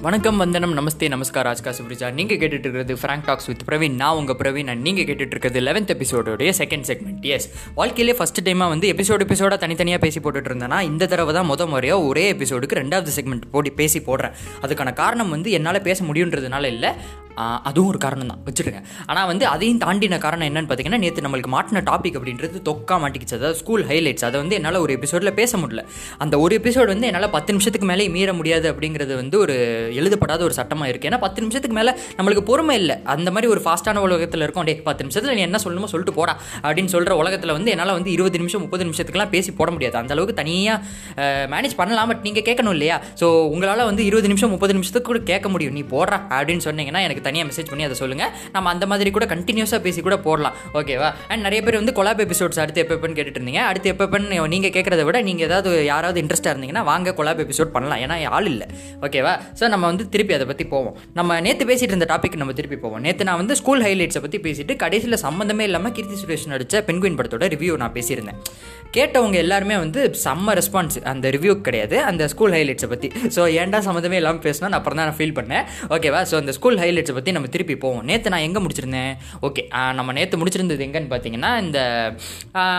வணக்கம் வந்தனம் நமஸ்தே நமஸ்கார் ஆஜ்கா சுப்ரிஜா. நீங்கள் கேட்டுட்டு இருக்கிறது ஃப்ராங்க் டாக்ஸ் வித் பிரவீன் நான் உங்கள் பிரவீன் அண்ட் நீங்கள் கேட்டுட்டு இருக்கிறது லெவன்த் எபிசோடோடைய செகண்ட் செக்மெண்ட் எஸ் வாழ்க்கையிலே ஃபஸ்ட் டைமாக வந்து எபிசோடு எபிசோடாக தனித்தனியாக பேசி போட்டுட்டு இருந்தேன்னா இந்த தடவை தான் முத முறையாக ஒரே எபிசோடுக்கு ரெண்டாவது செக்மெண்ட் போட்டு பேசி போடுறேன். அதுக்கான காரணம் வந்து என்னால் பேச முடியுன்றதுனால இல்லை அதுவும் ஒரு காரணம் தான் வச்சுருங்க ஆனால் வந்து அதையும் தாண்டின காரணம் என்னன்னு பார்த்தீங்கன்னா நேற்று நம்மளுக்கு மாட்டின டாபிக் அப்படின்றது தொக்கா மாட்டிக்கிச்சு. அதாவது ஸ்கூல் ஹைலைட்ஸ் அதை வந்து என்னால் ஒரு எபிசோடில் பேச முடியல. அந்த ஒரு எபிசோடு வந்து என்னால் பத்து நிமிஷத்துக்கு மேலே மீற முடியாது அப்படிங்கிறது வந்து ஒரு எழுதப்படாத ஒரு சட்டமாக இருக்குது ஏன்னா பத்து நிமிஷத்துக்கு மேலே நம்மளுக்கு பொறுமை இல்லை. அந்த மாதிரி ஒரு ஃபாஸ்ட்டான உலகத்தில் இருக்கும். டே பத்து நிமிஷத்தில் நீ என்ன சொல்லணுமோ சொல்லிட்டு போடா அப்படின்னு சொல்கிற உலகத்தில் வந்து என்னால் வந்து இருபது நிமிஷம் முப்பது நிமிஷத்துக்குலாம் பேசி போட முடியாது. அந்த அளவுக்கு தனியாக மேனேஜ் பண்ணலாம். பட் நீங்கள் கேட்கணும் இல்லையா? ஸோ உங்களால் வந்து இருபது நிமிஷம் முப்பது நிமிஷத்துக்கு கூட கேட்க முடியும். நீ போடுறா அப்படின்னு சொன்னீங்கன்னா எனக்கு தனியாக மெசேஜ் பண்ணி அதை சொல்லுங்கள் நம்ம அந்த மாதிரி கூட கண்டினியூஸாக பேசி கூட போடலாம். ஓகேவா அண்ட் நிறைய பேர் வந்து கொலாப் எபிசோட்ஸ் அடுத்து எப்போ எப்போன்னு கேட்டுட்டு இருந்தீங்க அடுத்து எப்போ எப்போன்னு நீங்கள் கேட்குறத விட நீங்கள் ஏதாவது யாராவது இன்ட்ரெஸ்ட்டாக இருந்தீங்கன்னா வாங்க கொலாப் எபிசோட் பண்ணலாம். ஏன்னா ஆள் இல்லை. ஓகேவா ஸோ நம்ம வந்து திருப்பி அதை பற்றி போவோம். நம்ம நேற்று பேசிட்டு இருந்த டாபிக் நம்ம திருப்பி போவோம். நேற்று நான் வந்து ஸ்கூல் ஹைலைட்ஸை பற்றி பேசிட்டு கடைசியில் சம்மந்தமே இல்லாமல் கீர்த்தி சுரேஷ் நடித்த பெண்குயின் படத்தோட ரிவ்யூ நான் பேசியிருந்தேன். கேட்டவங்க எல்லாருமே வந்து செம்ம ரெஸ்பான்ஸ் அந்த ரிவ்யூ கிடையாது. அந்த ஸ்கூல் ஹைலைட்ஸை பற்றி ஸோ ஏன்டா சம்மந்தமே இல்லாமல் பேசினா நான் அப்புறம் தான் நான் ஃபீல் பண்ணேன். ஓகேவா ஸோ அந்த ஸ்கூல் ஹைலைட்ஸ் பற்றி நம்ம திருப்பி போவோம். நேற்று நான் எங்கே முடிச்சிருந்தேன்? ஓகே நம்ம நேற்று முடிச்சிருந்தது எங்கன்னு பார்த்தீங்கன்னா இந்த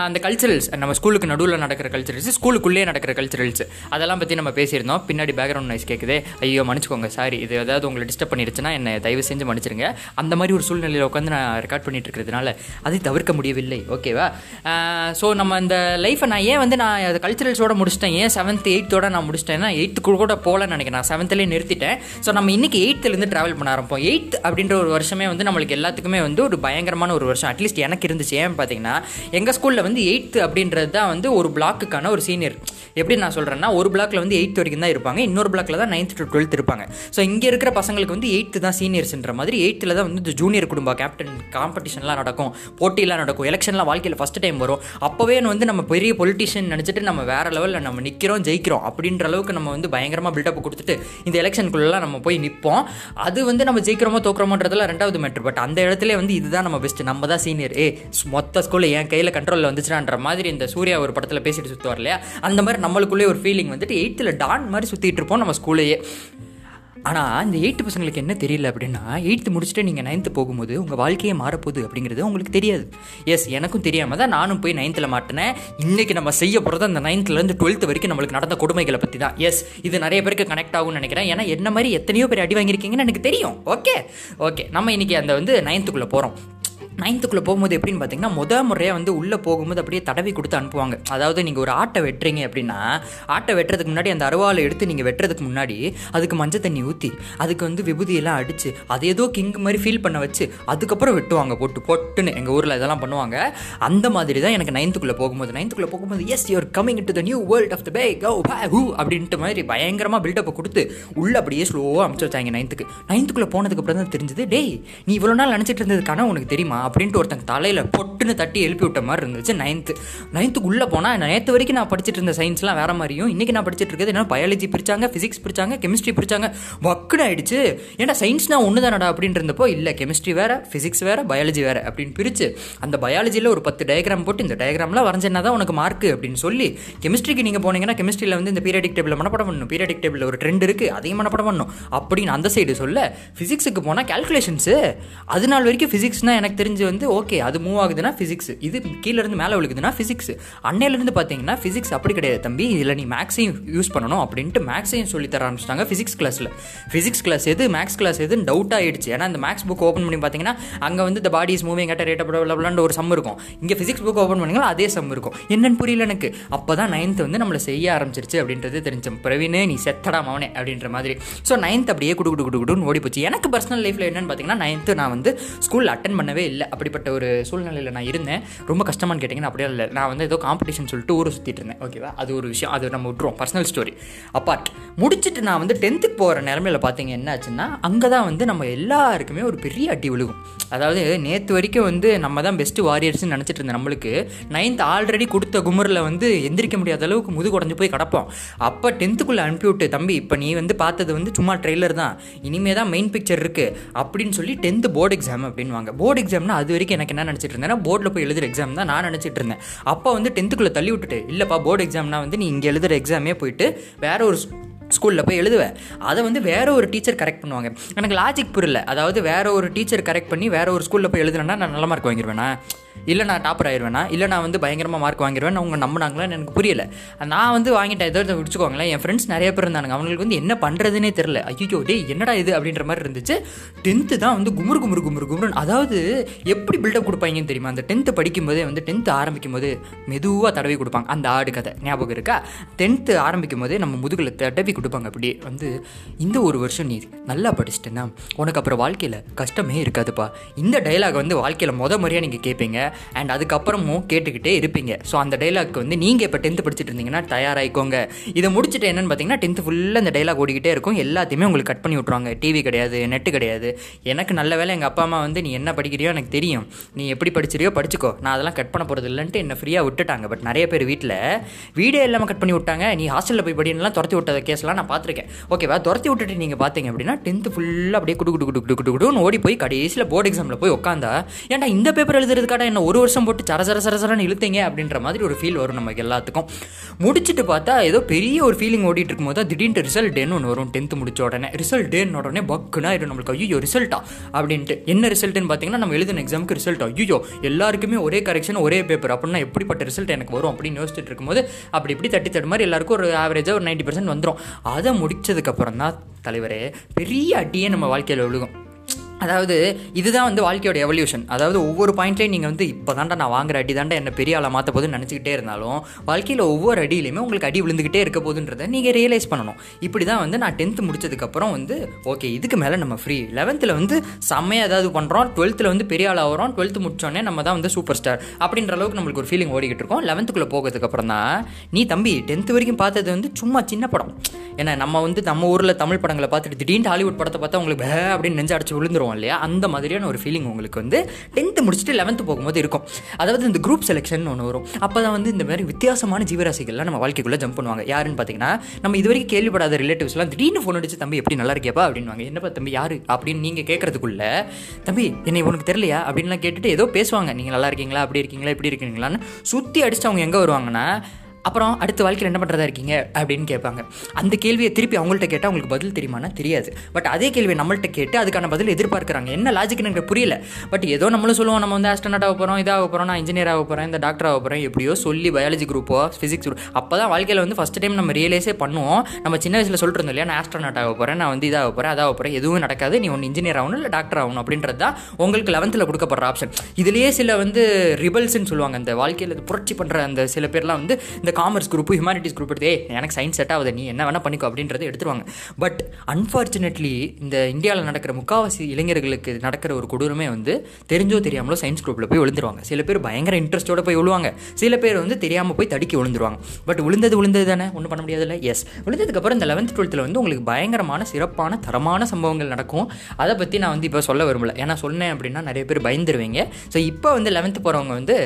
அந்த கல்ச்சரல்ஸ் நம்ம ஸ்கூலுக்கு நடுவில் நடக்கிற கல்ச்சரல்ஸ் ஸ்கூலுக்குள்ளேயே நடக்கிற கல்ச்சரல்ஸ் அதெல்லாம் பற்றி நம்ம பேசியிருந்தோம். பின்னாடி பேக்ரவுண்ட் நாய்ஸ் கேட்குது ஐயோ மன்னிச்சுக்கோங்க சாரி இது ஏதாவது உங்களை டிஸ்டர்ப் பண்ணிடுச்சுன்னா என்னை தயவு செஞ்சு மன்னிச்சிருங்க. அந்த மாதிரி ஒரு சூழ்நிலையில் உட்காந்து நான் ரெக்கார்ட் பண்ணிட்டு இருக்கிறதுனால அதை தவிர்க்க முடியவில்லை. ஓகேவா ஸோ நம்ம அந்த லைஃப்பை நான் ஏன் வந்து நான் அது கல்ச்சரல்ஸோட முடிச்சிட்டேன்? ஏன் செவன்த் எயித்தோட நான் முடிச்சிட்டேன்னா எயித்து கூட போகலன்னு நினைக்கிறேன். நான் செவன்த்லேயே நிறுத்திட்டேன். ஸோ நம்ம இன்னைக்கு எயித்துலேருந்து ட்ராவல் பண்ண ஆரம்பிப்போம். எயித் அப்படின்ற ஒரு வருஷமே வந்து நம்மளுக்கு எல்லாத்துக்குமே வந்து ஒரு பயங்கரமான ஒரு வருஷம். அட்லீஸ்ட் எனக்கு இருந்துச்சு. ஏன் பார்த்தீங்கன்னா எங்கள் ஸ்கூலில் வந்து எயித்து அப்படின்றது தான் வந்து ஒரு பிளாக்குக்கான ஒரு சீனியர் எப்படி நான் சொல்கிறேன்னா ஒரு பிளாக்ல வந்து எயித் வரைக்கும் தான் இருப்பாங்க. இன்னொரு பிளாக்ல தான் நைன்த் டு டுவெல்த் இருப்பாங்க. ஸோ இங்கே இருக்கிற பசங்களுக்கு வந்து எயித்து தான் சீனியர்ஸ்ன்ற மாதிரி எயித்தில் தான் வந்து ஜூனியர் குடும்ப கேப்டன் காம்படிஷன்லாம் நடக்கும். போட்டிலாம் நடக்கும். எலெக்ஷன்லாம் வாழ்க்கையில் ஃபஸ்ட் டைம் வரும். அப்போவே வந்து நம்ம பெரிய பொலிட்டிஷியன் நினச்சிட்டு நம்ம வேற லெவலில் நம்ம நிற்கிறோம் ஜெயிக்கிறோம் அப்படின்ற அளவுக்கு நம்ம வந்து பயங்கரமாக பில்டப் கொடுத்துட்டு இந்த எலெக்ஷனுக்குள்ளெல்லாம் நம்ம போய் நிற்போம் அது வந்து நம்ம ஜெயிக்கிறோம் தோக்குறோமோன்றதுலாம் ரெண்டாவது மேட்ரு பட் அந்த இடத்துல வந்து இதுதான் நம்ம பெஸ்ட் நம்ம தான் சீனியர் ஏ மொத்த ஸ்கூலில் என் கையில் கண்ட்ரோலில் வந்துச்சுடான்ற மாதிரி இந்த சூர்யா ஒரு படத்தில் பேசிட்டு சுற்றுவார் இல்லையா? அந்த மாதிரி நம்மளுக்குள்ளே ஒரு ஃபீலிங் வந்துட்டு எயித்தில் டான் மாதிரி சுற்றிட்டு இருப்போம் நம்ம ஸ்கூலையே ஆனால் இந்த எயித்து பசங்களுக்கு என்ன தெரியல அப்படின்னா எயித்து முடிச்சுட்டு நீங்கள் நைன்த்து போகும்போது உங்கள் வாழ்க்கையே மாறப்போகுது அப்படிங்கிறது உங்களுக்கு தெரியாது. எஸ் எனக்கும் தெரியாமல் தான் நானும் போய் நைன்த்தில் மாட்டினேன். இன்றைக்கி நம்ம செய்ய போகிறது அந்த நைன்த்துலேருந்து டுவெல்த்து வரைக்கும் நம்மளுக்கு நடந்த கொடுமைகளை பற்றி தான். எஸ் இது நிறைய பேருக்கு கனெக்ட் ஆகும்னு நினைக்கிறேன். ஏன்னா என்ன மாதிரி எத்தனையோ பேர் அடி வாங்கியிருக்கீங்கன்னு எனக்கு தெரியும். ஓகே ஓகே நம்ம இன்றைக்கி அந்த வந்து நைன்த்துக்குள்ளே போகிறோம் நைன்த்துக்குள்ளே போகும்போது எப்படின்னு பார்த்தீங்கன்னா முத முறையாக வந்து உள்ளே போகும்போது அப்படியே தடவி கொடுத்து அனுப்புவாங்க. அதாவது நீங்கள் ஒரு ஆட்டை வெட்டுறீங்க அப்படின்னா ஆட்டை வெட்டுறதுக்கு முன்னாடி அந்த அருவாலை எடுத்து நீங்கள் வெட்டுறதுக்கு முன்னாடி அதுக்கு மஞ்சள் தண்ணி ஊற்றி அதுக்கு வந்து விபூதியெல்லாம் அடித்து அது ஏதோ கிங் மாதிரி ஃபீல் பண்ண வச்சு அதுக்கப்புறம் வெட்டுவாங்க போட்டு பொட்டுன்னு. எங்கள் ஊரில் இதெல்லாம் பண்ணுவாங்க. அந்த மாதிரி தான் எனக்கு நைன்த்துக்குள்ளே போகும்போது. நைன்த்துக்குள்ளே போகும்போது as you're coming to the new world of the பே கோ ஹூ அப்படின்ட்டு மாதிரி பயங்கரமாக பில்டப்பை கொடுத்து உள்ளே அப்படியே ஸ்லோவாக அமுச்சு வச்சாங்க நைன்த்துக்கு நைன்த்துக்குள்ளே போனதுக்கு அப்புறம் தான் தெரிஞ்சது டேய் நீ இவ்வளோ நாள் நினச்சிட்டு இருந்ததுக்கான உனக்கு தெரியுமா? அப்படின்ட்டு ஒருத்தங்க தலையில் பொட்டுன்னு தட்டி எழுப்பி விட்ட மாதிரி இருந்துச்சு நைன்த்து நைன்த்துக்கு உள்ளே போனால் நேற்று வரைக்கும் நான் படிச்சிட்டு இருந்த சயின்ஸ்லாம் வேறு மாதிரியும் இன்றைக்கி நான் படிச்சுட்டு இருக்கிறது என்ன பயாலஜி பிரிச்சாங்க ஃபிசிக்ஸ் பிரித்தாங்க கெமிஸ்ட்ரி பிரித்தாங்க வக்குன்னு ஆயிடுச்சு. ஏன்னா சயின்ஸ்னால் ஒன்று தானடா அப்படின்ட்டு இருந்தப்போ இல்லை கெமிஸ்ட்ரி வேறு ஃபிசிக்ஸ் வேறு பயாலஜி வேறு அப்படின்னு பிரித்து அந்த பயாலஜியில் ஒரு பத்து டயக்ராம் போட்டு இந்த டயக்ராம்லாம் வரைஞ்சேன்னா தான் உனக்கு மார்க்கு அப்படின்னு சொல்லி கெமிஸ்ட்ரிக்கு நீங்கள் போனீங்கன்னா கெமிஸ்ட்ரியில் வந்து இந்த பீரியடிக் டேபிள் மனப்படம் பண்ணணும். பீரியடிக் டேபிள் ஒரு ட்ரெண்ட் இருக்குது அதையும் மனப்படம் பண்ணணும். அப்படின்னு அந்த சைடு சொல்ல ஃபிசிக்ஸுக்கு போனால் கேல்குலேஷன்ஸு அது நாள் வரைக்கும் ஃபிசிக்ஸ்னால் எனக்கு தெரிஞ்சு வந்து ஓகே அது மூவ் ஆகுதுன்னா ஃபிசிக்ஸ் இது கீழேருந்து மேலே விழுகுதுன்னா ஃபிசிக்ஸ் அன்னையிலேருந்து பார்த்தீங்கன்னா ஃபிசிக்ஸ் அப்படி கிடையாது தம்பி. இதில் நீ மேக்ஸையும் யூஸ் பண்ணணும் அப்படின்ட்டு மேக்ஸையும் சொல்லி தர ஆரம்பிச்சிட்டாங்க ஃபிசிக்ஸ் கிளாஸில் ஃபிசிக்ஸ் கிளாஸ் எது மேக்ஸ் கிளாஸ் எதுன்னு டவுட் ஆகிடுச்சு ஏன்னா இந்த மேக்ஸ் புக் ஓப்பன் பண்ணி பார்த்தீங்கன்னா அங்கே வந்து இந்த body is moving at rate ஒரு சம் இருக்கும். இங்கே ஃபிசிக்ஸ் புக் ஓப்பன் பண்ணிங்கன்னா அதே சம் இருக்கும். என்னன்னு புரியல எனக்கு. அப்போ தான் நைன்த்து வந்து நம்மளை செய்ய ஆரம்பிச்சிருச்சு அப்படின்றது தெரிஞ்சோம் பிரவீனே நீ செத்தடா மவனே அப்படின்ற மாதிரி. ஸோ நைன்த் அப்படியே குடு குடு குடு குடுன்னு ஓடி போச்சு எனக்கு பர்சனல் லைஃப்பில் என்னென்னு பார்த்தீங்கன்னா நைன்த்து நான் வந்து ஸ்கூலில் அட்டன் பண்ணவே இல்லை. அப்படிப்பட்ட ஒரு சூழ்நிலையில் நான் இருந்தேன். ரொம்ப கஷ்டமான்னு கேட்டிங்கன்னா அப்படியே இல்லை. நான் வந்து ஏதோ காம்படிஷன் சொல்லிட்டு ஊரை சுற்றிட்டு இருந்தேன். ஓகேவா அது ஒரு விஷயம். அது நம்ம விட்ருவோம் பர்சனல் ஸ்டோரி அப்பார்ட் முடிச்சுட்டு நான் வந்து டென்த்துக்கு போகிற நிலமையில பார்த்தீங்க என்ன ஆச்சுன்னா அங்கே தான் வந்து நம்ம எல்லாருக்குமே ஒரு பெரிய அடி விழுகும். அதாவது நேற்று வரைக்கும் வந்து நம்ம தான் பெஸ்ட்டு வாரியர்ஸ்னு நினச்சிட்டு இருந்தேன் நம்மளுக்கு நைன்த் ஆல்ரெடி கொடுத்த குமரில் வந்து எந்திரிக்க முடியாத அளவுக்கு முதுகு குடஞ்சு போய் கிடப்போம். அப்போ டென்த்துக்குள்ளே அனுப்பிவிட்டு தம்பி இப்போ நீ வந்து பார்த்தது வந்து சும்மா ட்ரெய்லர் தான். இனிமே தான் மெயின் பிக்சர் இருக்குது அப்படின்னு சொல்லி டென்த்து போர்டு எக்ஸாம் அப்படின்வாங்க போர்டு எக்ஸாம்னா அது வரைக்கும் எனக்கு என்ன நினச்சிட்டு இருந்தேன்னா போர்டில் போய் எழுதுகிற எக்ஸாம் தான் நான் நினச்சிட்டு இருந்தேன். அப்போ வந்து டென்த்துக்குள்ளே தள்ளி விட்டுட்டு இல்லைப்பா போர்டு எக்ஸாம்னா வந்து நீ இங்கே எழுதுகிற எக்ஸாமே போயிட்டு வேற ஒரு ஸ்கூலில் போய் எழுதுவேன் அதை வந்து வேற ஒரு டீச்சர் கரெக்ட் பண்ணுவாங்க. எனக்கு லாஜிக் புரியல. அதாவது வேற ஒரு டீச்சர் கரெக்ட் பண்ணி வேற ஒரு ஸ்கூலில் போய் எழுதுனா நான் நல்ல மார்க் வாங்கிடுவேனா இல்லை நான் டாப்பர் ஆயிடுவேனா இல்லை நான் வந்து பயங்கரமாக மார்க் வாங்கிடுவேன் அவங்க நம்பினாங்களான்னு எனக்கு புரியல. நான் வந்து வாங்கிட்டேன் ஏதோ விடிச்சுக்கோங்களேன். என் ஃப்ரெண்ட்ஸ் நிறைய பேர் இருந்தாங்க அவங்களுக்கு வந்து என்ன பண்ணுறதுனே தெரில ஐயோ டே என்னடா இது? அப்படின்ற மாதிரி இருந்துச்சு. டென்த்து தான் வந்து குமுறு குமுறு குமுறு குமுறு அதாவது எப்படி பில்டப் கொடுப்பாங்கன்னு தெரியுமா? அந்த டென்த்து படிக்கும்போதே வந்து டென்த்து ஆரம்பிக்கும் போது மெதுவாக தடவி கொடுப்பாங்க. அந்த ஆடு கதை ஞாபகம் இருக்கா? டென்த்து ஆரம்பிக்கும் போதே நம்ம முதுகில் தடவி கொடுப்பாங்க. அப்படி வந்து இந்த ஒரு வருஷம் நீ நல்லா படிச்சிட்டேன்னா உனக்கு அப்புறம் வாழ்க்கையில் கஷ்டமே இருக்காதுப்பா. இந்த டைலாக் வந்து வாழ்க்கையில் முத முறையாக நீங்கள் கேட்பீங்க அண்ட் அதுக்கப்புறமும் கேட்டுக்கிட்டே இருப்பீங்க. ஸோ அந்த டைலாக் வந்து நீங்கள் இப்போ டென்த்து படிச்சுட்டு இருந்தீங்கன்னா தயாராகிக்கோங்க இதை முடிச்சுட்டு என்னென்னு பார்த்தீங்கன்னா டென்த்து ஃபுல்லாக அந்த டைலாக் ஓடிக்கிட்டே இருக்கும். எல்லாத்தையுமே உங்களுக்கு கட் பண்ணி விட்ருவாங்க டிவி கிடையாது நெட்டு கிடையாது. எனக்கு நல்ல வேலை எங்கள் அப்பா அம்மா வந்து நீ என்ன படிக்கிறியோ எனக்கு தெரியும். நீ எப்படி படிச்சிரியோ படிச்சுக்கோ. நான் அதெல்லாம் கட் பண்ண போகிறது இல்லைன்ட்டு என்னை ஃப்ரீயாக விட்டுட்டாங்க. பட் நிறைய பேர் வீட்டில் வீடியோ இல்லாமல் கட் பண்ணி விட்டாங்க. நீ ஹாஸ்டலில் போய் படிக்கலாம் துரத்தி விட்டத கேஸ்லாம் நான் பார்த்துருக்கேன் ஓகேவா துரத்தி விட்டுட்டு நீங்கள் பார்த்தீங்க அப்படின்னா டென்த்து ஃபுல்லாக அப்படியே குடு குடு குடு குடு குடு குடுன்னு ஓடி போய் கடைசியில் போர்டு எக்ஸாமில் போய் உட்காந்தா ஏன்டா இந்த பேப்பர் எழுதுறதுக்காக என்ன ஒரு வருஷம் போட்டு சர சர சர சரன்னு இழுத்தீங்க அப்படின்ற மாதிரி ஒரு ஃபீல் வரும் நமக்கு எல்லாத்துக்கும். முடிச்சுட்டு பார்த்தா ஏதோ பெரிய ஒரு ஃபீலிங் ஓடிட்டு இருக்கும்போது தான் திடீர்னு ரிசல்ட் டேன்னு ஒன்று வரும் டென்த்து முடிச்ச உடனே. ரிசல்ட் டேன்னு உடனே பக்குனா ஆயிடும் நம்மளுக்கு. ஐயோ ரிசல்ட்டா அப்படின்ட்டு. என்ன ரிசல்ட்னு பார்த்தீங்கன்னா நம்ம எழுதின எக்ஸாமுக்கு ரிசல்ட் ஐயோ எல்லாருக்குமே ஒரே கரெக்ஷன் ஒரே பேப்பர் அப்படின்னா எப்படிப்பட்ட ரிசல்ட் எனக்கு வரும் அப்படின்னு யோசிச்சுட்டு இருக்கும்போது அப்படி இப்படி தட்டி தட்டு மாதிரி எல்லாருக்கும் ஒரு ஆவரேஜாக ஒரு நைன்ட்டி பர்சன்ட் வந்துடும் அதை முடிச்சதுக்கப்புறம் தான் தலைவரே பெரிய அடியே நம்ம வாழ்க்கையில் விழுகும். அதாவது இதுதான் வந்து வாழ்க்கையோட எவல்யூஷன் அதாவது ஒவ்வொரு பாயிண்ட்லேயும் நீங்கள் வந்து இப்போ தாண்டா நான் வாங்குற அடி தாண்டா என்ன பெரிய ஆளை மாற்ற போதுன்னு நினச்சிக்கிட்டே இருந்தாலும் வாழ்க்கையில் ஒவ்வொரு அடியிலையுமே உங்களுக்கு அடி விழுந்துக்கிட்டே இருக்க போதுன்றதை நீங்கள் ரியலைஸ் பண்ணணும். இப்படி தான் வந்து நான் டென்த்து முடிச்சதுக்கப்புறம் வந்து ஓகே இதுக்கு மேலே நம்ம ஃப்ரீ லெவன்த்தில் வந்து செம்மையாக ஏதாவது பண்ணுறோம் டுவெல்த்தில் வந்து பெரிய ஆள் ஆகிறோம். டுவெல்த்து முடிச்சோடனே நம்ம தான் வந்து சூப்பர் ஸ்டார் அப்படின்ற அளவுக்கு நம்மளுக்கு ஒரு ஃபீலிங் ஓடிக்கிட்டு இருக்கோம். லெவன்த்துக்குள்ளே போகிறதுக்கப்புறம் தான் நீ தம்பி டென்த்து வரைக்கும் பார்த்தது வந்து சும்மா சின்ன படம். ஏன்னா நம்ம வந்து நம்ம ஊரில் தமிழ் படங்களை பார்த்துட்டு திடீர்னு ஹாலிவுட் படத்தை பார்த்தா உங்களுக்கு பே அப்படின்னு நெஞ்சு அடிச்சு விழுந்துருவோம் இல்லையா? அந்த மாதிரியான ஒரு ஃபீலிங் உங்களுக்கு வந்து டென்த்து முடிச்சுட்டு லெவன்த்து போகும்போது இருக்கும். அதாவது இந்த குரூப் செலெக்ஷன் ஒன்று வரும். அப்போ தான் வந்து இந்த மாதிரி வித்தியாசமான ஜீவராசிகள்லாம் நம்ம வாழ்க்கைக்குள்ளே ஜம்ப் பண்ணுவாங்க. யாருன்னு பார்த்தீங்கன்னா நம்ம இது வரைக்கும் கேள்விப்படாத ரிலேட்டிவ்ஸ்லாம் திடீர்னு ஃபோன் அடிச்சு தம்பி எப்படி நல்லா இருக்கியாப்பா? அப்படின்வாங்க என்னப்பா தம்பி யாரு? அப்படின்னு நீங்கள் கேட்கறதுக்குள்ள தம்பி என்னை உனக்கு தெரியலையா? அப்படின்லாம் கேட்டுட்டு ஏதோ பேசுவாங்க. நீங்கள் நல்லா இருக்கீங்களா? அப்படி இருக்கீங்களா? இப்படி இருக்கீங்களான்னு. சுற்றி அடிச்சு அவங்க எங்கே வருவாங்கன்னா அப்புறம் அடுத்த வாழ்க்கையில் என்ன பண்ணுறதா இருக்கீங்க அப்படின்னு கேட்பாங்க. அந்த கேள்வியை திருப்பி அவங்கள்ட்ட கேட்டால் அவங்களுக்கு பதில் தெரியுமானா தெரியாது. பட் அதே கேள்வியை நம்மள்ட்ட கேட்டு அதுக்கான பதில் எதிர்பார்க்குறாங்க. என்ன லாஜிக்னு எனக்கு புரியல. பட் ஏதோ நம்மளும் சொல்லுவோம் நம்ம வந்து ஆஸ்ட்ரனாட் ஆக போகிறோம் இதாக போகிறோம் நான் இன்ஜினியர் ஆக போகிறேன் இந்த டாக்டர் ஆக போகிறேன் எப்படியோ சொல்லி பயாலஜி குரூப்போ ஃபிசிக்ஸ் குரூப் அப்போ தான் வாழ்க்கையில் வந்து ஃபஸ்ட் டைம் நம்ம ரியலைஸே பண்ணுவோம். நம்ம சின்ன வயசில் சொல்லிட்டு இருந்தோம் இல்லையா நான் ஆஸ்ட்ரனாட் ஆக போகிறேன் நான் வந்து இதாக போகிறேன் அதாக போகிறேன் எதுவும் நடக்காது நீ ஒன்று இன்ஜினியர் ஆகணும் இல்லை டாக்டர் ஆகணும் அப்படின்றது தான் உங்களுக்கு லெவன்த்தில் கொடுக்கப்படுற ஆப்ஷன் இதுலேயே சில வந்து ரிபல்ஸ்ன்னு சொல்லுவாங்க. அந்த வாழ்க்கையில் புரட்சி பண்ணுற அந்த சில பேர்லாம் வந்து இந்த காமர்ஸ் குரூப்பு ஹியூமானிட்டிஸ் குரூப் எடுத்து எனக்கு சயின்ஸ் செட் ஆகுது நீ என்ன வேணால் பண்ணிக்கோ அப்படின்றத எடுத்துருவாங்க. பட் அன்ஃபார்ச்சுனேட்லி இந்த இந்தியாவில் நடக்கிற முக்காவாசி இளைஞர்களுக்கு நடக்கிற ஒரு கொடூரமே வந்து தெரிஞ்சோ தெரியாமலோ சயின்ஸ் குரூப்பில் போய் விழுந்துருவாங்க. சில பேர் பயங்கர இன்ட்ரெஸ்ட்டோட போய் விழுவாங்க. சில பேர் வந்து தெரியாமல் போய் தடுக்கி விழுந்துருவாங்க. பட் விழுந்தது விழுந்தது தானே? ஒன்றும் பண்ண முடியாதுல்ல? எஸ் விழுந்ததுக்கப்புறம் இந்த லெவன்த் டுவெல்த்தில் வந்து உங்களுக்கு பயங்கரமான சிறப்பான தரமான சம்பவங்கள் நடக்கும். அதை பற்றி நான் வந்து இப்போ சொல்ல விரும்பல. ஏன்னா சொன்னேன் அப்படின்னா நிறைய பேர் பயந்துருவீங்க. ஸோ இப்போ வந்து லெவன்த்து போகிறவங்க வந்து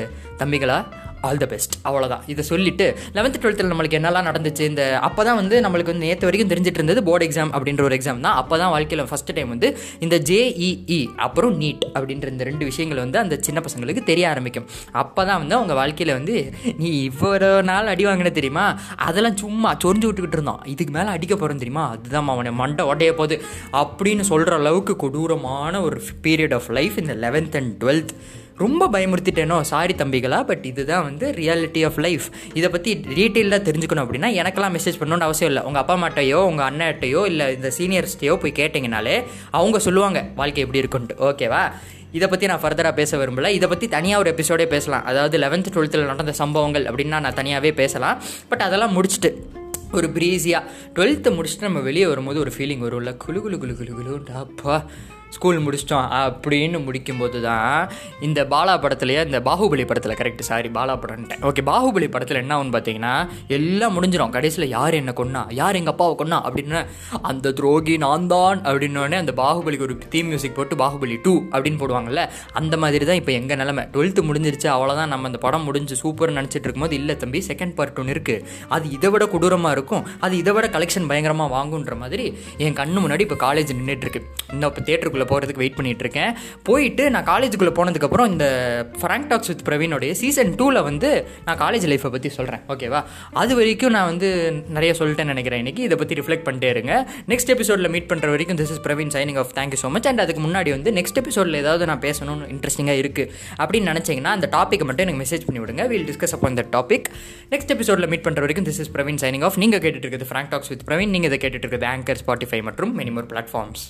தம்பிகளா ஆல் த பெஸ்ட் அவ்வளோதான் இதை சொல்லிட்டு லெவன்த்து டுவெல்த்தில் நம்மளுக்கு என்னெல்லாம் நடந்துச்சு இந்த அப்போ தான் வந்து நம்மளுக்கு வந்து நேற்று வரைக்கும் தெரிஞ்சிட்டு இருந்தது போர்டு எக்ஸாம் அப்படின்ற ஒரு எக்ஸாம் தான். அப்போ தான் வாழ்க்கையில் ஃபஸ்ட் டைம் வந்து இந்த ஜேஇஇ அப்புறம் நீட் அப்படின்ற இந்த ரெண்டு விஷயங்கள் வந்து அந்த சின்ன பசங்களுக்கு தெரிய ஆரம்பிக்கும். அப்போ தான் வந்து அவங்க வாழ்க்கையில் வந்து நீ இவ்வளோ நாள் அடி வாங்கின தெரியுமா? அதெல்லாம் சும்மா சொரிஞ்சு விட்டுக்கிட்டு இருந்தோம். இதுக்கு மேலே அடிக்க போகிறோம் தெரியுமா? அதுதான் அவனை மண்டை உடைய போகுது. அப்படின்னு சொல்கிற அளவுக்கு கொடூரமான ஒரு பீரியட் ஆஃப் லைஃப் இந்த லெவன்த் அண்ட் டுவெல்த் ரொம்ப பயமுறுத்திட்டேனோ? சாரி தம்பிகளா பட் இதுதான் வந்து ரியாலிட்டி ஆஃப் லைஃப் இதை பற்றி டீட்டெயிலாக தெரிஞ்சுக்கணும் அப்படின்னா எனக்கெல்லாம் மெசேஜ் பண்ணணும்னு அவசியம் இல்லை. உங்கள் அப்பா அம்மாட்டையோ உங்கள் அண்ணாட்டையோ இல்லை இந்த சீனியர்ஸ்டையோ போய் கேட்டிங்கனாலே அவங்க சொல்லுவாங்க வாழ்க்கை எப்படி இருக்குன்ட்டு. ஓகேவா இதை பற்றி நான் ஃபர்தராக பேச விரும்பல. இதை பற்றி தனியாக ஒரு எபிசோடே பேசலாம். அதாவது லெவன்த் டுவெல்த்தில் நடந்த சம்பவங்கள் அப்படின்னா நான் தனியாகவே பேசலாம். பட் அதெல்லாம் முடிச்சுட்டு ஒரு ப்ரீஸியாக டுவெல்த்து முடிச்சுட்டு நம்ம வெளியே வரும்போது ஒரு ஃபீலிங் வரும்ல குழு குழு குழு குழு குளு குளுண்டாப்பா ஸ்கூல் முடிச்சிட்டோம் அப்படின்னு முடிக்கும்போது தான் இந்த பாலா படத்துலேயே இந்த பாகுபலி படத்தில் கரெக்ட் சாரி பாலா படம்ட்டேன் ஓகே பாகுபலி படத்தில் என்ன ஆகும்னு பார்த்தீங்கன்னா எல்லாம் முடிஞ்சிடும் கடைசியில் யார் என்ன கொன்னா யார் எங்கள் அப்பாவை கொன்னா அப்படின்னு அந்த துரோகி நான் தான் அப்படின்னோடனே அந்த பாகுபலிக்கு ஒரு தீம் மியூசிக் போட்டு பாகுபலி டூ அப்படின்னு போடுவாங்கல்ல அந்த மாதிரி தான் இப்போ எங்கள் நிலமை. டுவெல்த்து முடிஞ்சிருச்சு அவ்வளோதான் நம்ம அந்த படம் முடிஞ்சு சூப்பர்னு நினச்சிட்டு இருக்கும்போது இல்லை தம்பி செகண்ட் பார்ட் ஒன்று இருக்குது அது இதை விட கொடூரமாக இருக்கும். அது இதை விட கலெக்ஷன் பயங்கரமாக வாங்குன்ற மாதிரி என் கண்ணு முன்னாடி இப்போ காலேஜ் நின்றுட்டு இருக்கு. இன்னும் இப்போ தேட்டருக்குள்ளே காலேஜுக்குள்ளே போகிறதுக்கு வெயிட் பண்ணிட்டு இருக்கேன் போயிட்டு நான் காலேஜுக்குள்ளே போனதுக்கப்புறம் இந்த ஃப்ராங்க் டாக்ஸ் வித் பிரவீனுடைய சீசன் டூவில் வந்து நான் காலேஜ் லைஃப்பை பற்றி சொல்கிறேன் ஓகேவா அது வரைக்கும் நான் வந்து நிறைய சொல்லிட்டேன்னு நினைக்கிறேன் இன்றைக்கி இதை பற்றி ரிஃப்ளெக்ட் பண்ணிட்டே இருங்க. நெக்ஸ்ட் எபிசோடில் மீட் பண்ணுற வரைக்கும் this is Praveen signing off thank you so much and அதுக்கு முன்னாடி வந்து நெக்ஸ்ட் எபிசோடில் ஏதாவது நான் பேசணும்னு இன்ட்ரெஸ்டிங்காக இருக்குது அப்படின்னு நினச்சிங்கன்னா அந்த டாப்பிக்கை மட்டும் எனக்கு மெசேஜ் பண்ணி விடுங்க. Will discuss upon the topic next எபிசோடில் மீட் பண்ணுற வரைக்கும் this is Praveen signing off நீங்கள் கேட்டுட்டு இருக்குது ஃப்ராங்க் டாக்ஸ் வித் பிரவீன். நீங்கள் இதை கேட்டுட்டு இருக்குது ஆங்கர் ஸ்பாட்டிஃபை மற்றும் மெனிமோர் பிளாட்ஃபார்ம்ஸ்